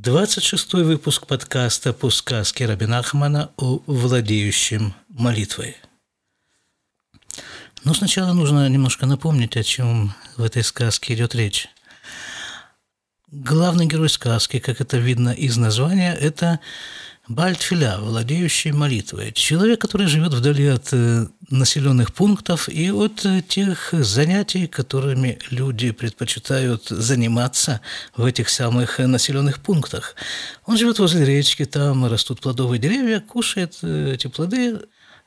26 выпуск подкаста по сказке Рабинахмана о владеющем молитвой. Но сначала нужно немножко напомнить, о чем в этой сказке идет речь. Главный герой сказки, как это видно из названия, это Бальтфиля, владеющий молитвой. Человек, который живет вдали от э, населенных пунктов и от э, тех занятий, которыми люди предпочитают заниматься в этих самых населенных пунктах. Он живет возле речки, там растут плодовые деревья, кушает э, эти плоды,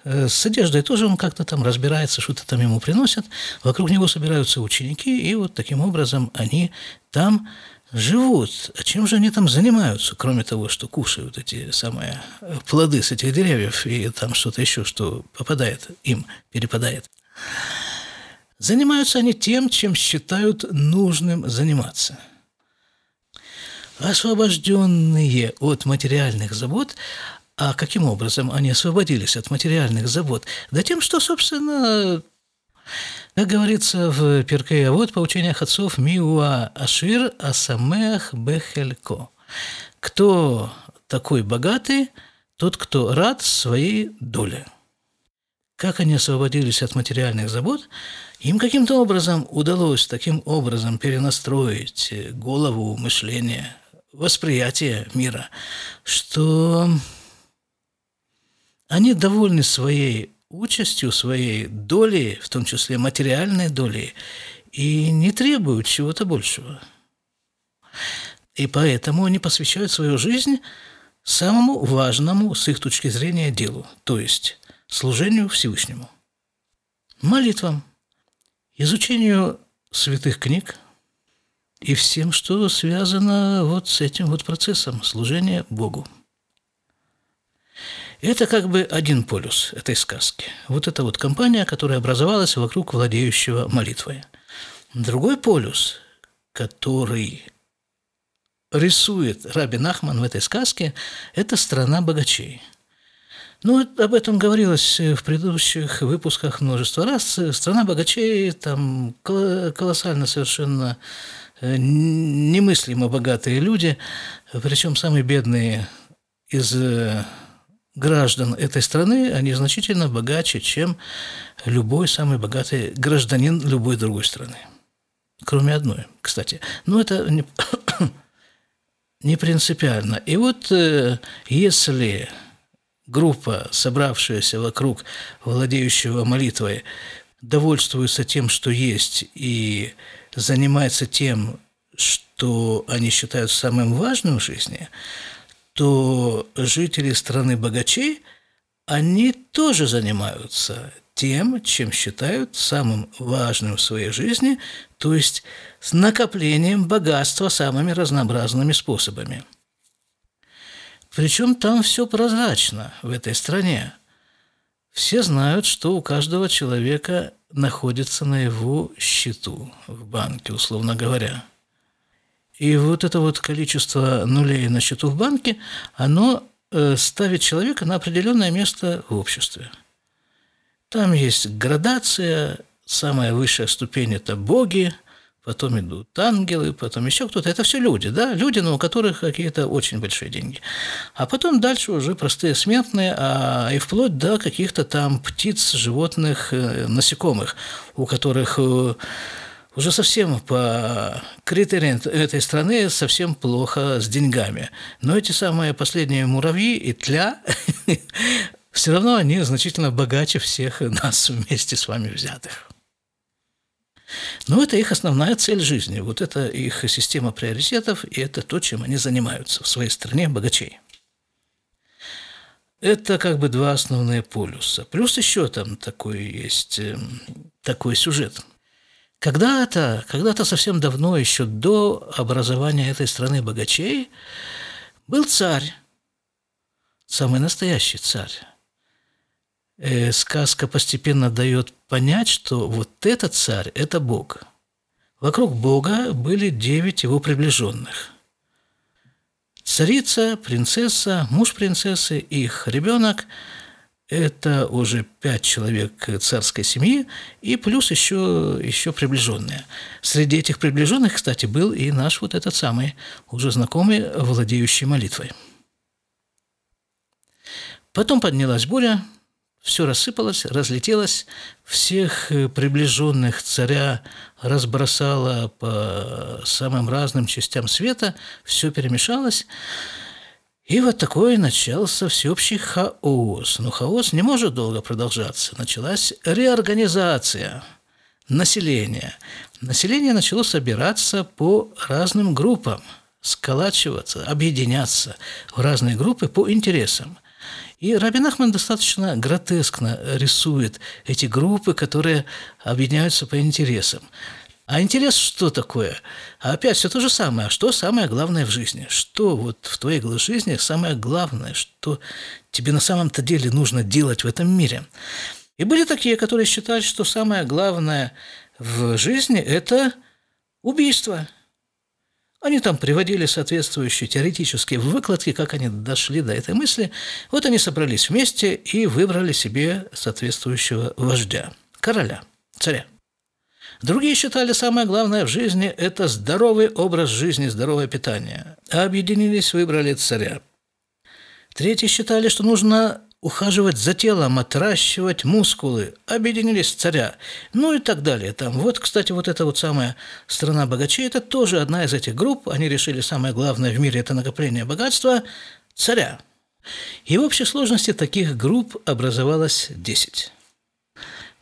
с одеждой тоже он как-то там разбирается, что-то там ему приносят. Вокруг него собираются ученики, и вот таким образом они там живут. А чем же они там занимаются, кроме того, что кушают эти самые э, плоды с этих деревьев и там что-то еще, что попадает им, перепадает? Занимаются они тем, чем считают нужным заниматься. Освобожденные от материальных забот, а каким образом они освободились от материальных забот? Да тем, что, собственно, как говорится в Перкей, а вот по учениях отцов Миуа Ашир Асамеах Бехелько. Кто такой богатый, тот, кто рад своей доле. Как они освободились от материальных забот, им каким-то образом удалось таким образом перенастроить голову, мышление, восприятие мира, что они довольны своей участью своей долей, в том числе материальной долей, и не требуют чего-то большего. И поэтому они посвящают свою жизнь самому важному с их точки зрения делу, то есть служению Всевышнему. Молитвам, изучению святых книг и всем, что связано вот с этим вот процессом служения Богу. Это как бы один полюс этой сказки. Вот эта вот компания, которая образовалась вокруг владеющего молитвой. Другой полюс, который рисует Раби Нахман в этой сказке, это страна богачей. Ну, об этом говорилось в предыдущих выпусках множество раз. Страна богачей, там колоссально совершенно э, немыслимо богатые люди, причем самые бедные из э, граждан этой страны, они значительно богаче, чем любой самый богатый гражданин любой другой страны. Кроме одной, кстати. Но это не, не принципиально. И вот э, если группа, собравшаяся вокруг владеющего молитвой, довольствуется тем, что есть, и занимается тем, что они считают самым важным в жизни – то жители страны богачей, они тоже занимаются тем, чем считают самым важным в своей жизни, то есть с накоплением богатства самыми разнообразными способами. Причем там все прозрачно в этой стране. Все знают, что у каждого человека находится на его счету в банке, условно говоря – и вот это вот количество нулей на счету в банке, оно э, ставит человека на определенное место в обществе. Там есть градация, самая высшая ступень – это боги, потом идут ангелы, потом еще кто-то. Это все люди, да, люди, но у которых какие-то очень большие деньги. А потом дальше уже простые смертные, а и вплоть до каких-то там птиц, животных, э, насекомых, у которых э, уже совсем по критериям этой страны совсем плохо с деньгами. Но эти самые последние муравьи и тля, все равно они значительно богаче всех нас вместе с вами взятых. Но это их основная цель жизни. Вот это их система приоритетов, и это то, чем они занимаются в своей стране богачей. Это как бы два основные полюса. Плюс еще там такой есть эм, такой сюжет – когда-то, когда-то совсем давно, еще до образования этой страны богачей, был царь, самый настоящий царь. Э, сказка постепенно дает понять, что вот этот царь – это Бог. Вокруг Бога были девять его приближенных. Царица, принцесса, муж принцессы, их ребенок – это уже пять человек царской семьи и плюс еще, еще приближенные. Среди этих приближенных, кстати, был и наш вот этот самый уже знакомый, владеющий молитвой. Потом поднялась буря, все рассыпалось, разлетелось, всех приближенных царя разбросало по самым разным частям света, все перемешалось. И вот такой начался всеобщий хаос. Но хаос не может долго продолжаться. Началась реорганизация населения. Население начало собираться по разным группам, сколачиваться, объединяться в разные группы по интересам. И Рабин Ахман достаточно гротескно рисует эти группы, которые объединяются по интересам. А интерес что такое? А опять все то же самое. Что самое главное в жизни? Что вот в твоей жизни самое главное? Что тебе на самом-то деле нужно делать в этом мире? И были такие, которые считали, что самое главное в жизни – это убийство. Они там приводили соответствующие теоретические выкладки, как они дошли до этой мысли. Вот они собрались вместе и выбрали себе соответствующего вождя, короля, царя. Другие считали, самое главное в жизни – это здоровый образ жизни, здоровое питание. А объединились, выбрали царя. Третьи считали, что нужно ухаживать за телом, отращивать мускулы, объединились царя, ну и так далее. Там, вот, кстати, вот эта вот самая страна богачей, это тоже одна из этих групп. Они решили самое главное в мире – это накопление богатства царя. И в общей сложности таких групп образовалось 10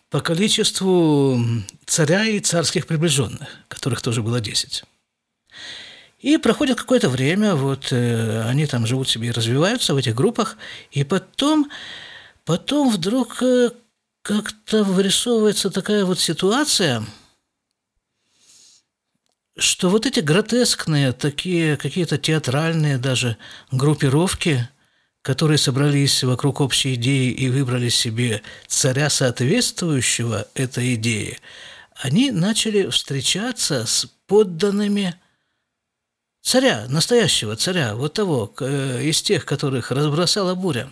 по количеству царя и царских приближенных, которых тоже было 10. И проходит какое-то время, вот э, они там живут себе и развиваются в этих группах, и потом, потом вдруг э, как-то вырисовывается такая вот ситуация, что вот эти гротескные, такие какие-то театральные даже группировки – которые собрались вокруг общей идеи и выбрали себе царя, соответствующего этой идее, они начали встречаться с подданными царя, настоящего царя, вот того, э, из тех, которых разбросала буря.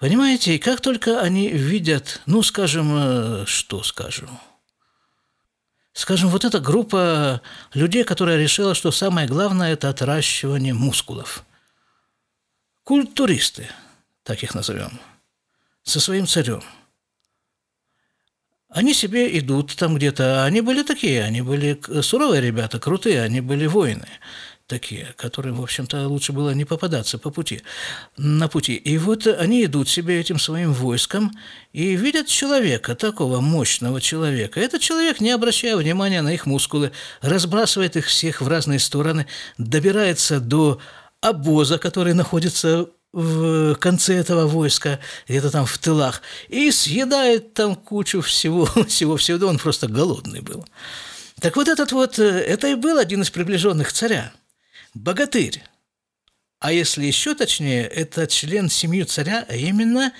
Понимаете, и как только они видят, ну, скажем, э, что скажем, скажем, вот эта группа людей, которая решила, что самое главное – это отращивание мускулов – культуристы, так их назовем, со своим царем. Они себе идут там где-то, они были такие, они были суровые ребята, крутые, они были воины такие, которым, в общем-то, лучше было не попадаться по пути, на пути. И вот они идут себе этим своим войском и видят человека, такого мощного человека. Этот человек, не обращая внимания на их мускулы, разбрасывает их всех в разные стороны, добирается до обоза, который находится в конце этого войска, где-то там в тылах, и съедает там кучу всего, всего, всего, он просто голодный был. Так вот этот вот, э, это и был один из приближенных царя, богатырь. А если еще точнее, это член семьи царя, а именно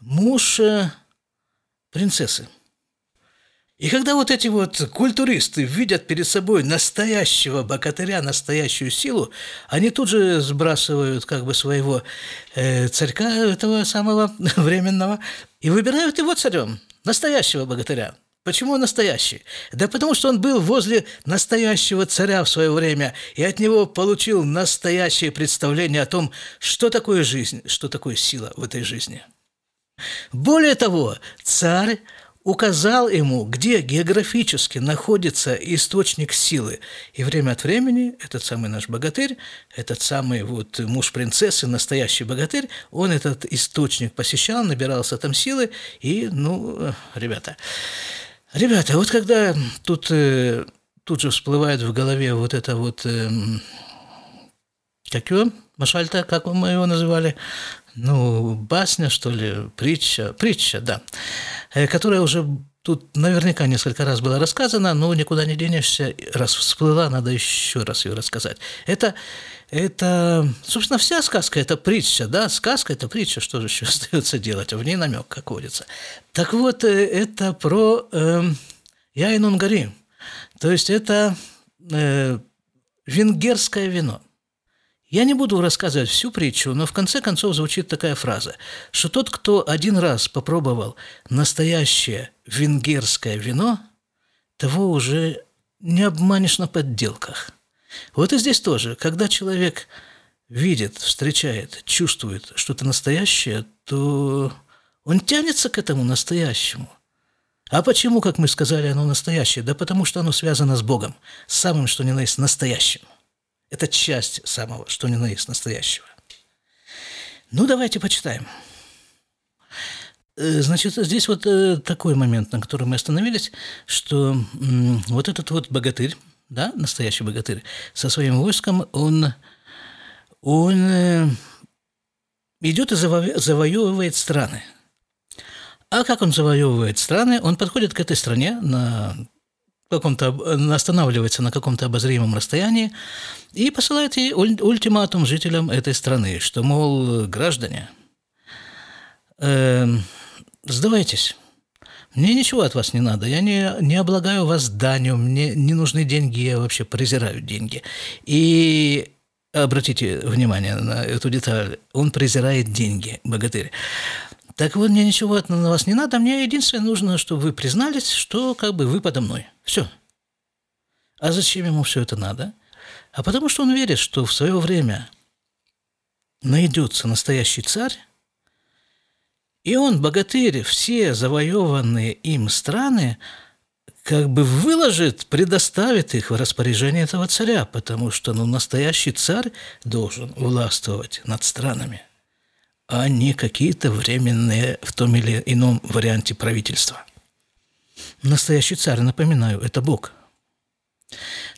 муж э, принцессы. И когда вот эти вот культуристы видят перед собой настоящего богатыря, настоящую силу, они тут же сбрасывают как бы своего э, царька этого самого временного и выбирают его царем, настоящего богатыря. Почему он настоящий? Да потому что он был возле настоящего царя в свое время и от него получил настоящее представление о том, что такое жизнь, что такое сила в этой жизни. Более того, царь указал ему, где географически находится источник силы. И время от времени этот самый наш богатырь, этот самый вот муж принцессы, настоящий богатырь, он этот источник посещал, набирался там силы, и, ну, ребята, ребята, вот когда тут, э, тут же всплывает в голове вот это вот, эм, как его, Машальта, как мы его называли, ну, басня, что ли, притча, притча, да, э, которая уже тут наверняка несколько раз была рассказана, но никуда не денешься, раз всплыла, надо еще раз ее рассказать. Это, это, собственно, вся сказка – это притча, да, сказка – это притча, что же еще остается делать, в ней намек, как водится. Так вот, э, это про э, Яйнунгари, то есть это э, венгерское вино – Я не буду рассказывать всю притчу, но в конце концов звучит такая фраза, что тот, кто один раз попробовал настоящее венгерское вино, того уже не обманешь на подделках. Вот и здесь тоже, когда человек видит, встречает, чувствует что-то настоящее, то он тянется к этому настоящему. А почему, как мы сказали, оно настоящее? Да потому что оно связано с Богом, самым, что ни на есть, настоящим. Это часть самого, что ни на есть настоящего. Ну, давайте почитаем. Э, значит, здесь вот э, такой момент, на котором мы остановились, что вот этот вот богатырь, да, настоящий богатырь, со своим войском, он, он э, идет и завоевывает страны. А как он завоевывает страны? Он подходит к этой стране на каком-то, останавливается на каком-то обозримом расстоянии и посылает ей ультиматум жителям этой страны, что, мол, граждане, э, сдавайтесь. Мне ничего от вас не надо, я не, не облагаю вас данью, мне не нужны деньги, я вообще презираю деньги. И обратите внимание на эту деталь, он презирает деньги, богатырь. Так вот, мне ничего от вас не надо, мне единственное нужно, чтобы вы признались, что как бы вы подо мной. Все. А зачем ему все это надо? А потому что он верит, что в свое время найдется настоящий царь, и он, богатырь, все завоеванные им страны, как бы выложит, предоставит их в распоряжение этого царя, потому что ну, настоящий царь должен властвовать над странами а не какие-то временные в том или ином варианте правительства. Настоящий царь, напоминаю, это Бог.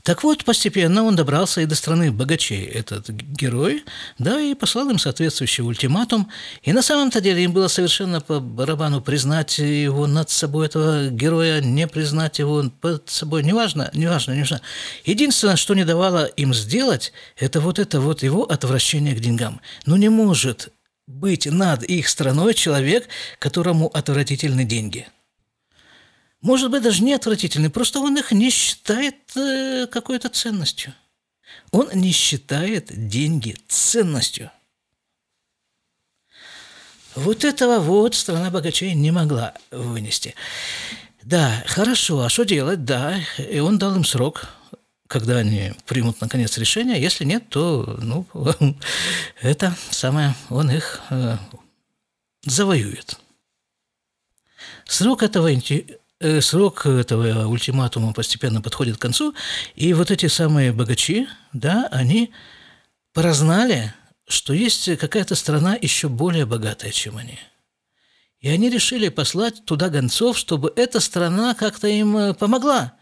Так вот, постепенно он добрался и до страны богачей, этот герой, да, и послал им соответствующий ультиматум. И на самом-то деле им было совершенно по барабану признать его над собой, этого героя, не признать его под собой, неважно, неважно, неважно. Единственное, что не давало им сделать, это вот это вот его отвращение к деньгам. Ну не может быть над их страной человек, которому отвратительны деньги. Может быть, даже не отвратительны, просто он их не считает э, какой-то ценностью. Он не считает деньги ценностью. Вот этого вот страна богачей не могла вынести. Да, хорошо, а что делать? Да, и он дал им срок – когда они примут наконец решение. Если нет, то ну, это самое, он их э, завоюет. Срок этого, э, срок этого ультиматума постепенно подходит к концу, и вот эти самые богачи, да, они прознали, что есть какая-то страна еще более богатая, чем они. И они решили послать туда гонцов, чтобы эта страна как-то им э, помогла –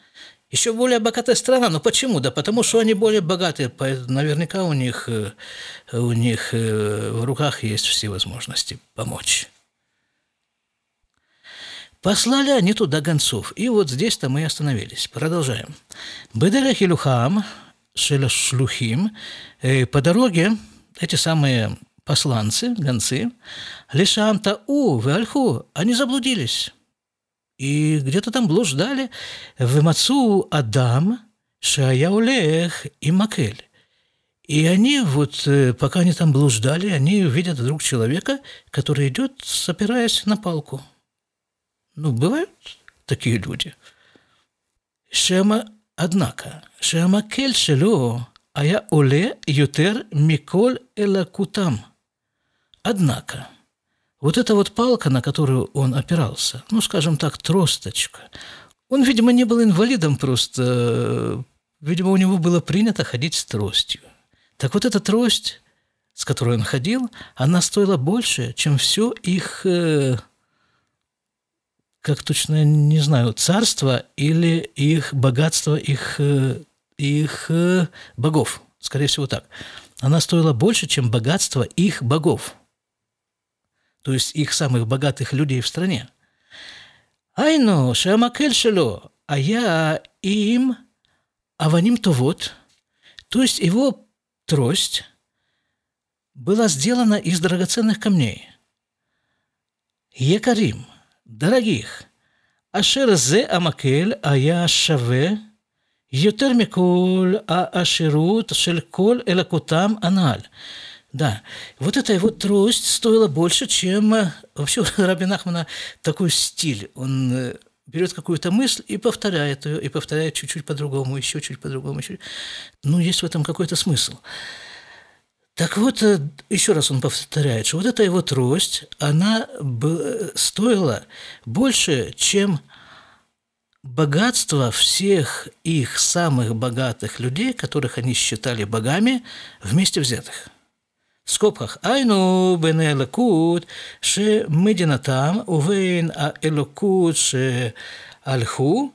еще более богатая страна. Но почему? Да потому что они более богатые. Наверняка у них, э, у них э, в руках есть все возможности помочь. Послали они туда гонцов. И вот здесь-то мы и остановились. Продолжаем. Бедерах Илюхам, Шелашлухим, э, по дороге эти самые посланцы, гонцы, Лишамта У, Вальху, они заблудились и где-то там блуждали в Мацу Адам, Шаяулех и Макель. И они вот, э, пока они там блуждали, они видят вдруг человека, который идет, опираясь на палку. Ну, бывают такие люди. Шема, однако, Шема кель шело, а я оле ютер миколь элакутам. Однако – вот эта вот палка, на которую он опирался, ну, скажем так, тросточка, он, видимо, не был инвалидом просто, видимо, у него было принято ходить с тростью. Так вот эта трость, с которой он ходил, она стоила больше, чем все их, э, как точно не знаю, царство или их богатство, их, э, их э, богов. Скорее всего так. Она стоила больше, чем богатство их богов то есть их самых богатых людей в стране. Айну, шамакель шело, а я им, аваним то вот, то есть его трость была сделана из драгоценных камней. Якарим, дорогих, ашер зе амакель, а я шаве יותר מכל העשירות של כל אלוקותם הנ"ל. Да, вот эта его трость стоила больше, чем вообще у Раби Нахмана такой стиль. Он берет какую-то мысль и повторяет ее, и повторяет чуть-чуть по-другому, еще чуть по-другому. Еще. Ну, есть в этом какой-то смысл. Так вот, э, еще раз он повторяет, что вот эта его трость, она стоила больше, чем богатство всех их самых богатых людей, которых они считали богами, вместе взятых В скобках «Айну бен элокут ше мединатам увейн а элокут ше альху»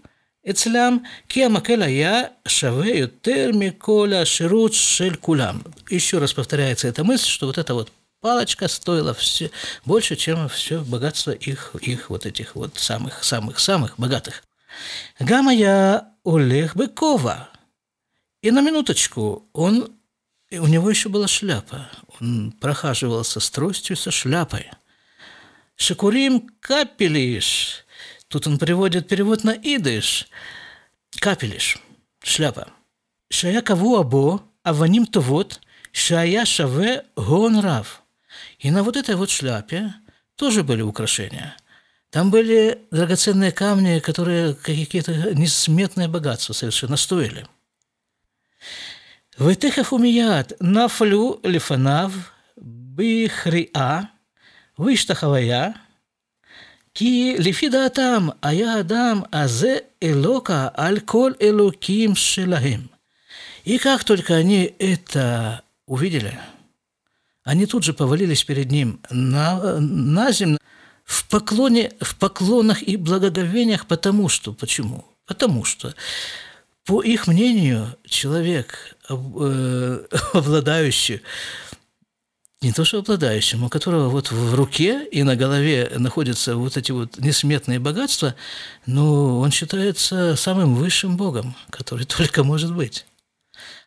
אצלם, כי המקל היה שווה יותר מכל השירות של כולם. Еще раз повторяется эта мысль, что вот эта вот палочка стоила все, больше, чем все богатство их, их вот этих вот самых-самых-самых богатых. Гамма я Олег Быкова. И на минуточку он, у него еще была шляпа. Он прохаживался с тростью со шляпой. Шакурим капелиш. Тут он приводит перевод на идыш. Капелиш, шляпа. Шая каву або, аваним товот, шая шаве гон рав. И на вот этой вот шляпе тоже были украшения. Там были драгоценные камни, которые какие-то несметные богатства совершенно стоили. ותכף ומיד נפלו לפניו בכריעה והשתחוויה כי לפי דעתם היה האדם הזה אלוקה על כל אלוקים שלהם. И как только они это увидели, они тут же повалились перед ним на, на землю в поклоне, в поклонах и благоговениях, потому что, почему? Потому что, по их мнению, человек, э, обладающий не то что обладающим, у которого вот в руке и на голове находятся вот эти вот несметные богатства, но он считается самым высшим Богом, который только может быть.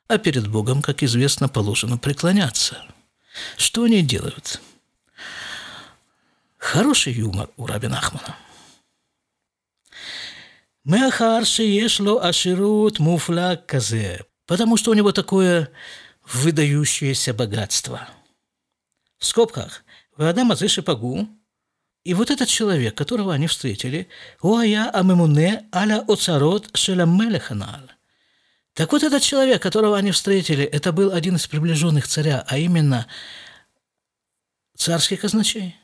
А перед Богом, как известно, положено преклоняться. Что они делают? Хороший юмор у Раби Нахмана. Мехар шиешло аширут муфла казе. Потому что у него такое выдающееся богатство – в скобках, Вадам Азыши Пагу, и вот этот человек, которого они встретили, Уая Амемуне Аля Оцарот Шеламелеханал. Так вот этот человек, которого они встретили, это был один из приближенных царя, а именно царский казначей,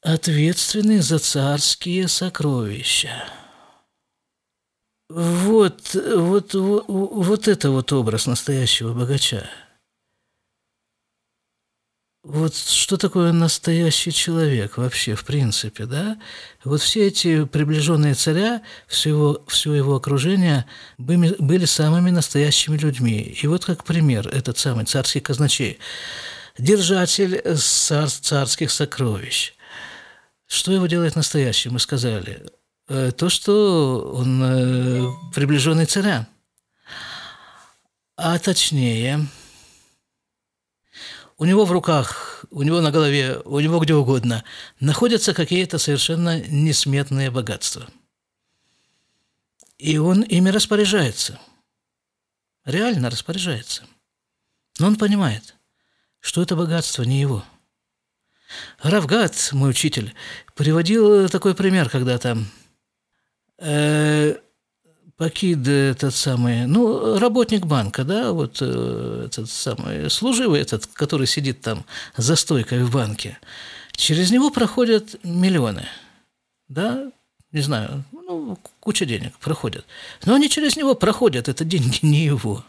ответственный за царские сокровища. Вот, вот, вот, вот это вот образ настоящего богача – вот что такое настоящий человек вообще, в принципе, да? Вот все эти приближенные царя, все его, все его окружение были, были самыми настоящими людьми. И вот как пример, этот самый царский казначей, держатель цар, царских сокровищ. Что его делает настоящим, мы сказали? Э, то, что он э, приближенный царя. А точнее, у него в руках, у него на голове, у него где угодно находятся какие-то совершенно несметные богатства. И он ими распоряжается. Реально распоряжается. Но он понимает, что это богатство не его. Равгат, мой учитель, приводил такой пример когда-то. Э, Покид этот самый, ну, работник банка, да, вот э, этот самый служивый этот, который сидит там за стойкой в банке, через него проходят миллионы, да, не знаю, ну, куча денег проходят. Но они через него проходят, это деньги не его,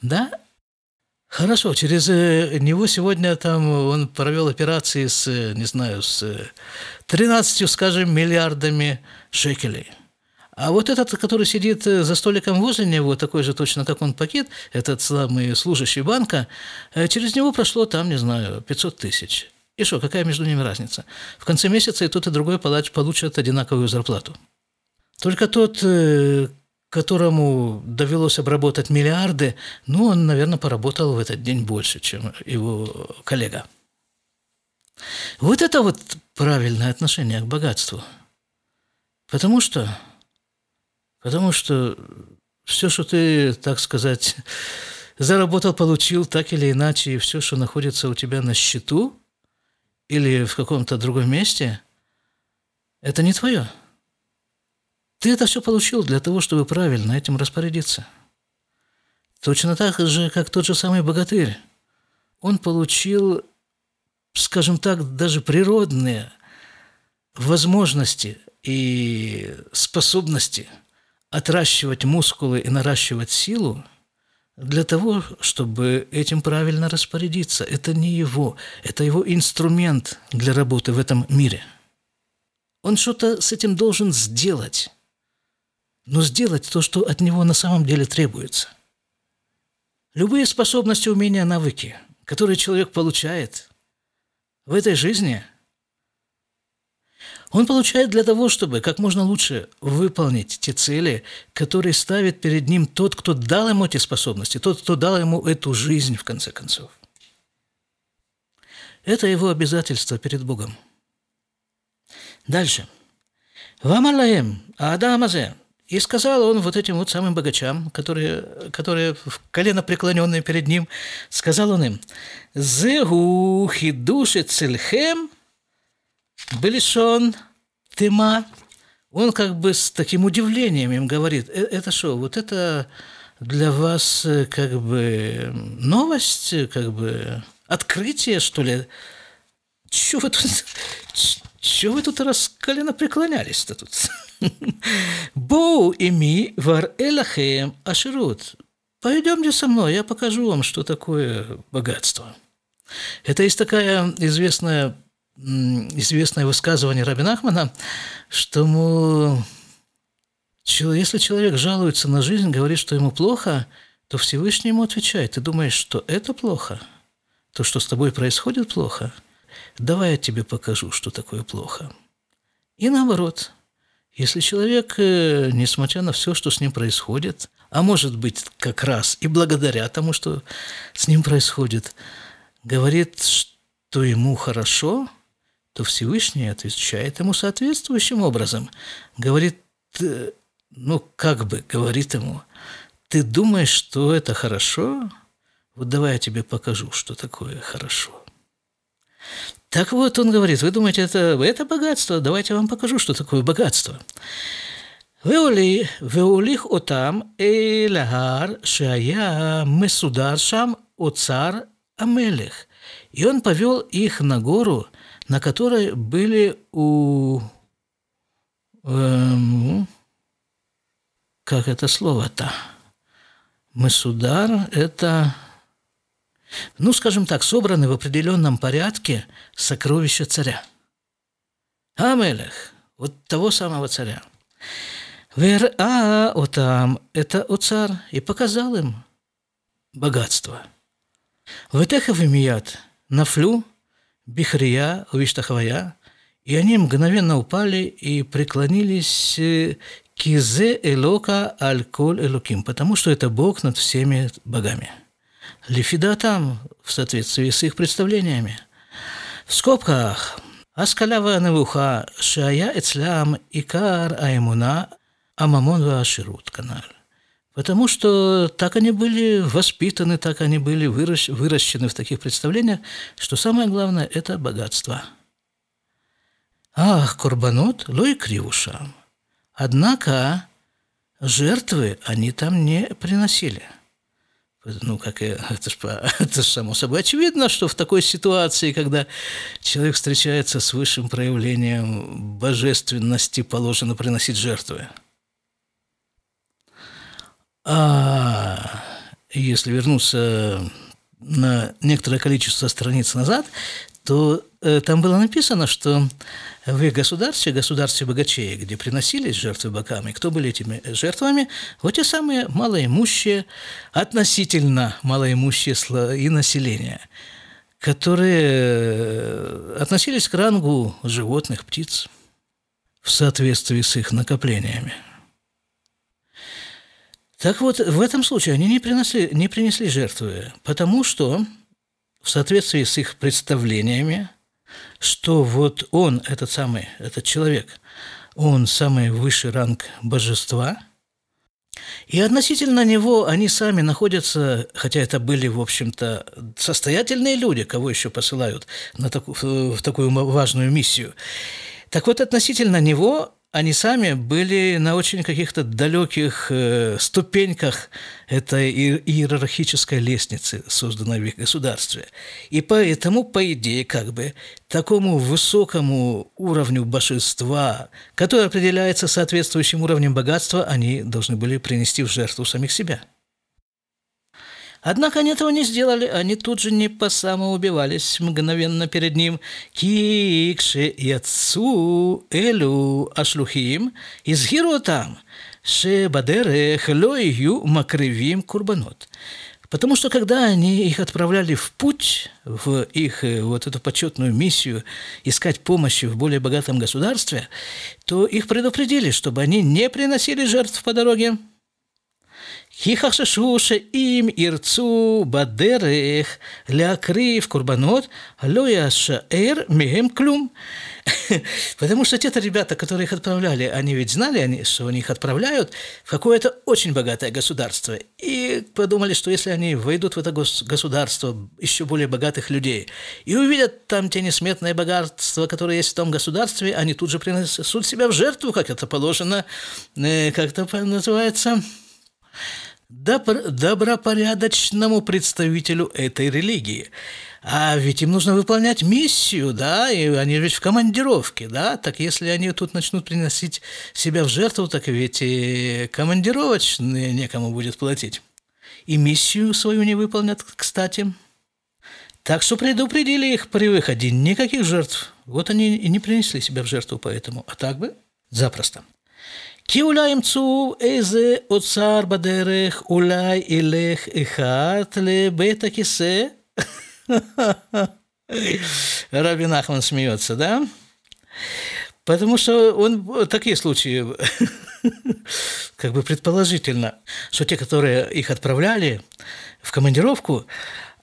да, Хорошо, через э, него сегодня там он провел операции с, не знаю, с 13, скажем, миллиардами шекелей – а вот этот, который сидит э, за столиком возле него, такой же точно, как он пакет, этот самый служащий банка, э, через него прошло там, не знаю, 500 тысяч. И что, какая между ними разница? В конце месяца и тот, и другой получат одинаковую зарплату. Только тот, э, которому довелось обработать миллиарды, ну, он, наверное, поработал в этот день больше, чем его коллега. Вот это вот правильное отношение к богатству. Потому что Потому что все, что ты, так сказать, заработал, получил, так или иначе, и все, что находится у тебя на счету или в каком-то другом месте, это не твое. Ты это все получил для того, чтобы правильно этим распорядиться. Точно так же, как тот же самый богатырь. Он получил, скажем так, даже природные возможности и способности отращивать мускулы и наращивать силу для того, чтобы этим правильно распорядиться. Это не его, это его инструмент для работы в этом мире. Он что-то с этим должен сделать, но сделать то, что от него на самом деле требуется. Любые способности, умения, навыки, которые человек получает в этой жизни, он получает для того, чтобы как можно лучше выполнить те цели, которые ставит перед ним тот, кто дал ему эти способности, тот, кто дал ему эту жизнь, в конце концов. Это его обязательство перед Богом. Дальше. Вамалаем, Адамазе. И сказал он вот этим вот самым богачам, которые, которые колено преклоненные перед ним, сказал он им, «Зегу хидуши цельхем Белишон Тема». Он как бы с таким удивлением им говорит, «Э, это что, вот это для вас э, как бы новость, как бы открытие, что ли? Чего вы тут, чего вы тут раскаленно преклонялись-то тут? Боу ими вар элахеем аширут. Пойдемте со мной, я покажу вам, что такое богатство. Это есть такая известная, известное высказывание Рабин Ахмана, что ему, если человек жалуется на жизнь, говорит, что ему плохо, то Всевышний ему отвечает, ты думаешь, что это плохо? То, что с тобой происходит, плохо? Давай я тебе покажу, что такое плохо. И наоборот – если человек, э, несмотря на все, что с ним происходит, а может быть как раз и благодаря тому, что с ним происходит, говорит, что ему хорошо, то Всевышний отвечает ему соответствующим образом. Говорит, ну как бы, говорит ему, ты думаешь, что это хорошо? Вот давай я тебе покажу, что такое хорошо. Так вот, он говорит, вы думаете, это, это богатство? Давайте я вам покажу, что такое богатство. והוליך אותם אל ההר שהיה מסודר שם אוצר המלך. И он повел их на гору, на которой были у... Эм, как это слово-то? Месудар – это ну, скажем так, собраны в определенном порядке сокровища царя. Амелех, вот того самого царя. Вер а отам – это о царь, и показал им богатство. Ветехав имият нафлю, бихрия, увиштахвая, и они мгновенно упали и преклонились э, кизе элока аль-коль элоким, потому что это Бог над всеми богами – лифидатам в соответствии с их представлениями. В скобках Аскалява Навуха Шая Эцлям Икар Аймуна Амамон Ваширут канал. Потому что так они были воспитаны, так они были выращены в таких представлениях, что самое главное – это богатство. Ах, Курбанот, лой кривушам. Однако жертвы они там не приносили – ну, как и, это же это само собой очевидно, что в такой ситуации, когда человек встречается с высшим проявлением божественности, положено приносить жертвы. А если вернуться на некоторое количество страниц назад, то там было написано, что в государстве, государстве богачей, где приносились жертвы богам, и кто были этими жертвами, вот те самые малоимущие, относительно малоимущие слои населения, которые э, относились к рангу животных, птиц в соответствии с их накоплениями. Так вот, в этом случае они не принесли, не принесли жертвы, потому что в соответствии с их представлениями, что вот он, этот самый, этот человек, он самый высший ранг божества, И относительно него они сами находятся, хотя это были, в общем-то, состоятельные люди, кого еще посылают на таку, в такую важную миссию. Так вот, относительно него они сами были на очень каких-то далеких э, ступеньках этой иерархической лестницы, созданной в их государстве. И поэтому, по идее, как бы такому высокому уровню божества, который определяется соответствующим уровнем богатства, они должны были принести в жертву самих себя – Однако они этого не сделали, они тут же не по самоубивались мгновенно перед ним. Кикше и отцу элю ашлухим изгиру там, шебадерех лою макривим курбанот. Потому что когда они их отправляли в путь, в их э, вот эту почетную миссию искать помощи в более богатом государстве, то их предупредили, чтобы они не приносили жертв по дороге, כי חששו שאם ירצו בדרך להקריב קורבנות, לא יישאר מהם כלום. Потому что те-то ребята, которые их отправляли, они ведь знали, они, что они их отправляют в какое-то очень богатое государство. И подумали, что если они войдут в это государство еще более богатых людей и увидят там те несметные богатства, которые есть в том государстве, они тут же принесут себя в жертву, как это положено, э, как это называется, добропорядочному представителю этой религии. А ведь им нужно выполнять миссию, да, и они ведь в командировке, да, так если они тут начнут приносить себя в жертву, так ведь и командировочные некому будет платить. И миссию свою не выполнят, кстати. Так что предупредили их при выходе, никаких жертв. Вот они и не принесли себя в жертву поэтому, а так бы запросто. כי אולי ימצאו איזה אוצר בדרך, אולי ילך אחד לבית הכיסא. Раби Нахман смеется, да? Потому что он такие случаи, как бы предположительно, что те, которые их отправляли в командировку,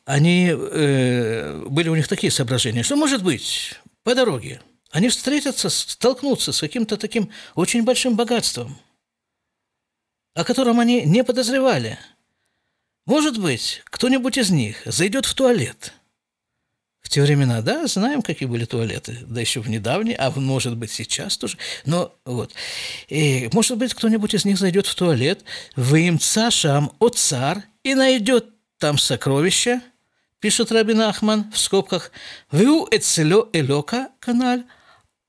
они э, были у них такие соображения, что может быть по дороге они встретятся, столкнутся с каким-то таким очень большим богатством, о котором они не подозревали. Может быть, кто-нибудь из них зайдет в туалет. В те времена, да, знаем, какие были туалеты, да еще в недавние, а может быть сейчас тоже. Но вот, и, может быть, кто-нибудь из них зайдет в туалет, выемца шам от цар и найдет там сокровища, пишет Рабин Ахман в скобках, «Вю эцелё элока каналь»,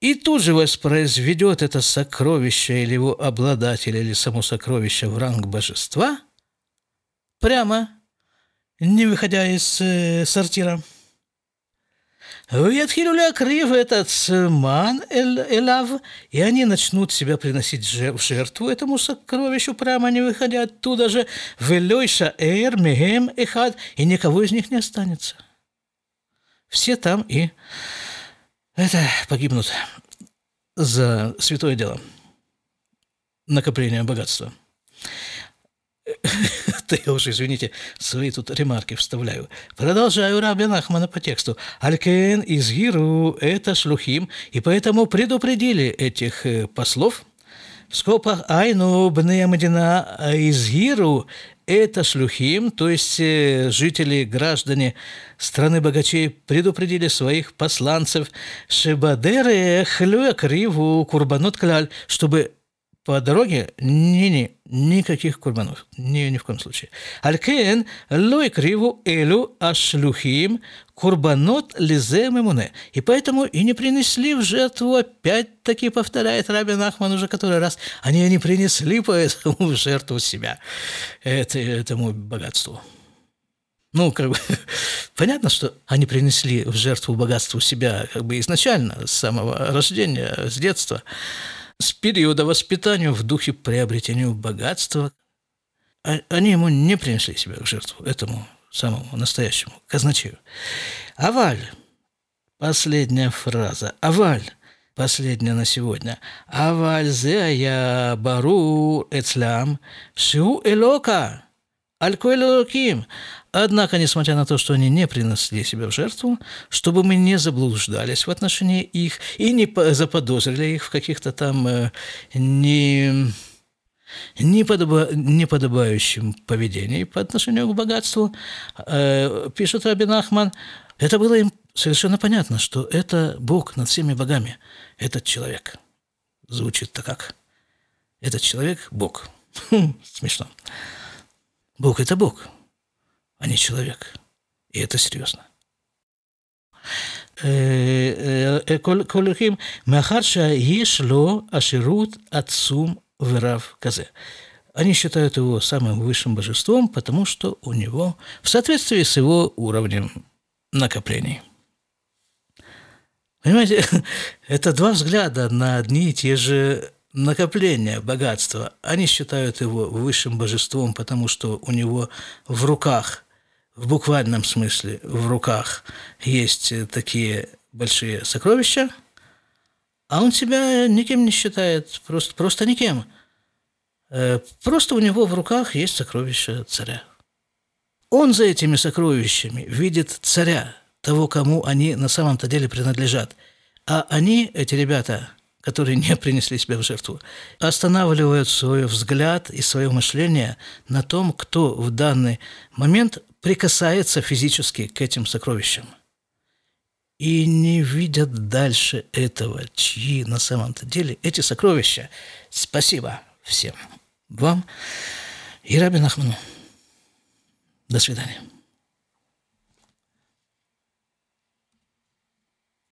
и тут же воспроизведет это сокровище или его обладатель, или само сокровище в ранг божества, прямо, не выходя из э, сортира. Ветхилю крив этот ман элав, и они начнут себя приносить в жертву этому сокровищу, прямо не выходя оттуда же, велойша эр мегем эхад, и никого из них не останется. Все там и это погибнут за святое дело, накопление богатства. Да я уже, извините, свои тут ремарки вставляю. Продолжаю Раби Нахмана по тексту. Алькен из Гиру – это шлухим, и поэтому предупредили этих э, послов – в скобках «Айну бне Мадина изгиру» – это шлюхим, то есть э, жители, граждане страны богачей предупредили своих посланцев «Шебадере хлюя криву курбанот кляль», чтобы по дороге не-не, никаких курбанов, ни, ни в коем случае. Алькен лой криву элю ашлюхим курбанот лизе мемуне. И поэтому и не принесли в жертву, опять-таки повторяет Рабин Ахман уже который раз, они не принесли поэтому в жертву себя, это, этому богатству. Ну, как бы, понятно, что они принесли в жертву богатству себя как бы изначально, с самого рождения, с детства с периода воспитания в духе приобретения богатства, а, они ему не принесли себя в жертву, этому самому настоящему казначею. Аваль, последняя фраза, аваль, последняя на сегодня. Аваль я бару эцлям. Шу элока, аль элоким. Однако, несмотря на то, что они не принесли себя в жертву, чтобы мы не заблуждались в отношении их и не заподозрили их в каких-то там э, не неподобающем поведении по отношению к богатству, э, пишет Рабин Ахман, это было им совершенно понятно, что это Бог над всеми богами, этот человек. Звучит-то как? Этот человек – Бог. Смешно. Бог – это Бог, а не человек. И это серьезно. קולחים, מאחר שיש לו השירות עצום ורב כזה. Они считают его самым высшим божеством, потому что у него, в соответствии с его уровнем накоплений. Понимаете, это два взгляда на одни и те же накопления богатства. Они считают его высшим божеством, потому что у него в руках, в буквальном смысле, в руках есть такие большие сокровища, а он себя никем не считает, просто, просто никем. Э, просто у него в руках есть сокровища царя. Он за этими сокровищами видит царя, того, кому они на самом-то деле принадлежат. А они, эти ребята, которые не принесли себя в жертву, останавливают свой взгляд и свое мышление на том, кто в данный момент прикасается физически к этим сокровищам – и не видят дальше этого, чьи на самом-то деле эти сокровища. Спасибо всем вам и Рабин Ахману. До свидания.